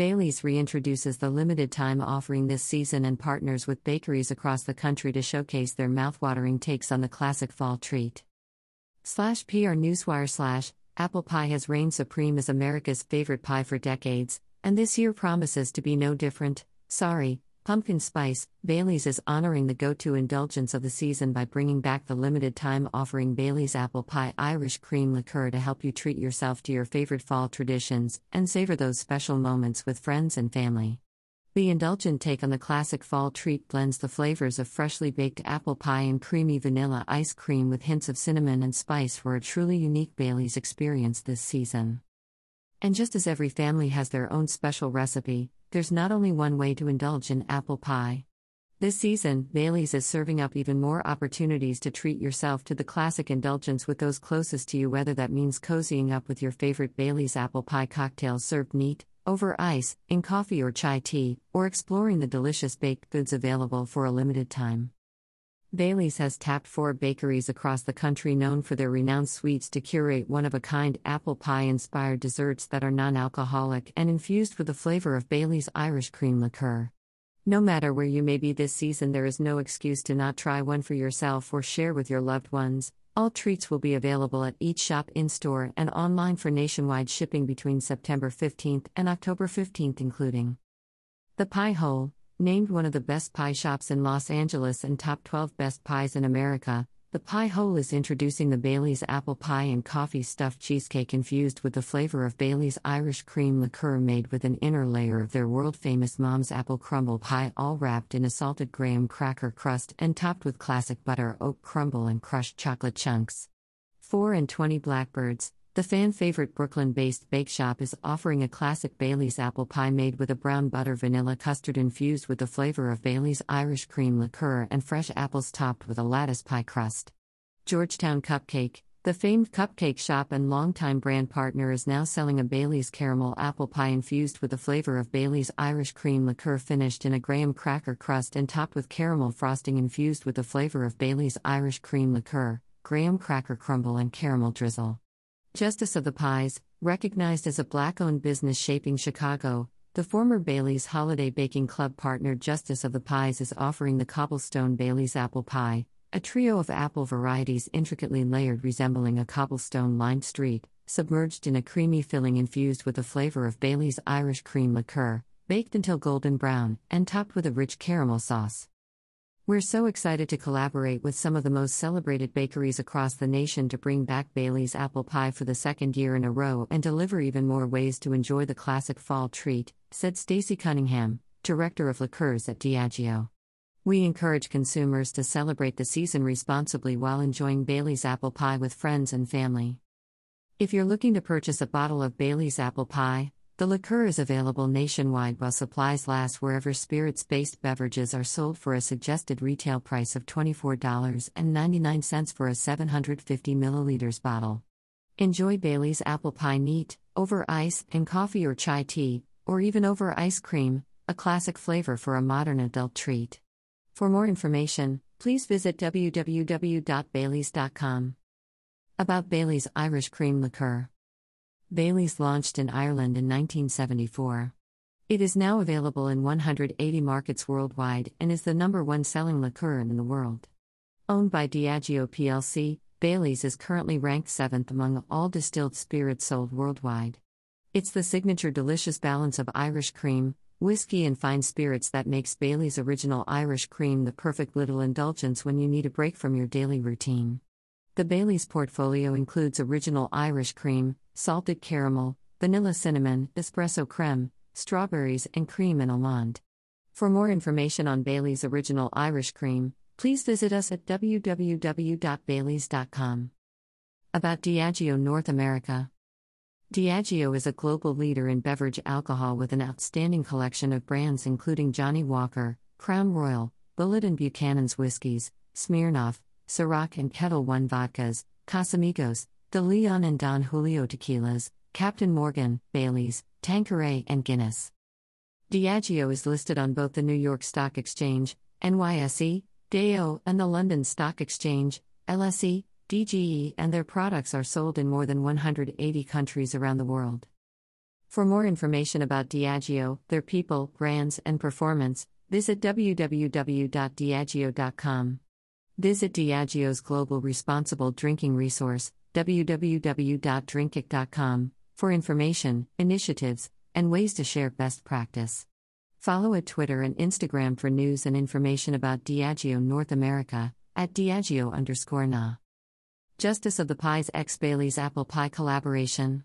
Bailey's reintroduces the limited time offering this season and partners with bakeries across the country to showcase their mouthwatering takes on the classic fall treat. Slash PR Newswire slash Apple pie has reigned supreme as America's favorite pie for decades, and this year promises to be no different. Sorry, Pumpkin Spice, Bailey's is honoring the go to indulgence of the season by bringing back the limited time offering Bailey's Apple Pie Irish Cream Liqueur to help you treat yourself to your favorite fall traditions and savor those special moments with friends and family. The indulgent take on the classic fall treat blends the flavors of freshly baked apple pie and creamy vanilla ice cream with hints of cinnamon and spice for a truly unique Bailey's experience this season. And just as every family has their own special recipe, there's not only one way to indulge in apple pie. This season, Bailey's is serving up even more opportunities to treat yourself to the classic indulgence with those closest to you, whether that means cozying up with your favorite Bailey's apple pie cocktail served neat, over ice, in coffee or chai tea, or exploring the delicious baked goods available for a limited time. Bailey's has tapped four bakeries across the country known for their renowned sweets to curate one of a kind apple pie inspired desserts that are non alcoholic and infused with the flavor of Bailey's Irish cream liqueur. No matter where you may be this season, there is no excuse to not try one for yourself or share with your loved ones. All treats will be available at each shop in store and online for nationwide shipping between September 15th and October 15th, including the Pie Hole, Named one of the best pie shops in Los Angeles and top 12 best pies in America, the Pie Hole is introducing the Bailey's apple pie and coffee stuffed cheesecake infused with the flavor of Bailey's Irish cream liqueur made with an inner layer of their world famous Mom's apple crumble pie, all wrapped in a salted graham cracker crust and topped with classic butter oat crumble and crushed chocolate chunks. 4 and 20 Blackbirds, the fan favorite Brooklyn based bake shop is offering a classic Bailey's apple pie made with a brown butter vanilla custard infused with the flavor of Bailey's Irish cream liqueur and fresh apples topped with a lattice pie crust. Georgetown Cupcake, the famed cupcake shop and longtime brand partner, is now selling a Bailey's caramel apple pie infused with the flavor of Bailey's Irish cream liqueur finished in a graham cracker crust and topped with caramel frosting infused with the flavor of Bailey's Irish cream liqueur, graham cracker crumble, and caramel drizzle. Justice of the Pies, recognized as a black owned business shaping Chicago, the former Bailey's Holiday Baking Club partner Justice of the Pies is offering the Cobblestone Bailey's Apple Pie, a trio of apple varieties intricately layered resembling a cobblestone lined street, submerged in a creamy filling infused with the flavor of Bailey's Irish cream liqueur, baked until golden brown, and topped with a rich caramel sauce. We're so excited to collaborate with some of the most celebrated bakeries across the nation to bring back Bailey's apple pie for the second year in a row and deliver even more ways to enjoy the classic fall treat, said Stacy Cunningham, director of liqueurs at Diageo. We encourage consumers to celebrate the season responsibly while enjoying Bailey's apple pie with friends and family. If you're looking to purchase a bottle of Bailey's apple pie, the liqueur is available nationwide while supplies last wherever spirits based beverages are sold for a suggested retail price of $24.99 for a 750 milliliters bottle. Enjoy Bailey's apple pie neat, over ice, in coffee or chai tea, or even over ice cream, a classic flavor for a modern adult treat. For more information, please visit www.baileys.com. About Bailey's Irish Cream Liqueur. Bailey's launched in Ireland in 1974. It is now available in 180 markets worldwide and is the number one selling liqueur in the world. Owned by Diageo plc, Bailey's is currently ranked seventh among all distilled spirits sold worldwide. It's the signature delicious balance of Irish cream, whiskey, and fine spirits that makes Bailey's Original Irish Cream the perfect little indulgence when you need a break from your daily routine. The Bailey's portfolio includes Original Irish Cream, salted caramel, vanilla cinnamon, espresso creme, strawberries, and cream and almond. For more information on Bailey's Original Irish Cream, please visit us at www.baileys.com. About Diageo North America Diageo is a global leader in beverage alcohol with an outstanding collection of brands including Johnnie Walker, Crown Royal, Bulleit and Buchanan's Whiskies, Smirnoff, Ciroc and Ketel One Vodkas, Casamigos, De Leon and Don Julio Tequilas, Captain Morgan, Bailey's, Tanqueray, and Guinness. Diageo is listed on both the New York Stock Exchange, NYSE, DAO, and the London Stock Exchange, LSE, DGE, and their products are sold in more than 180 countries around the world. For more information about Diageo, their people, brands, and performance, visit www.diageo.com. Visit Diageo's global responsible drinking resource, www.drinkic.com, for information, initiatives, and ways to share best practice. Follow at Twitter and Instagram for news and information about Diageo North America, at Diageo underscore na. Justice of the Pies X Bailey's Apple Pie collaboration.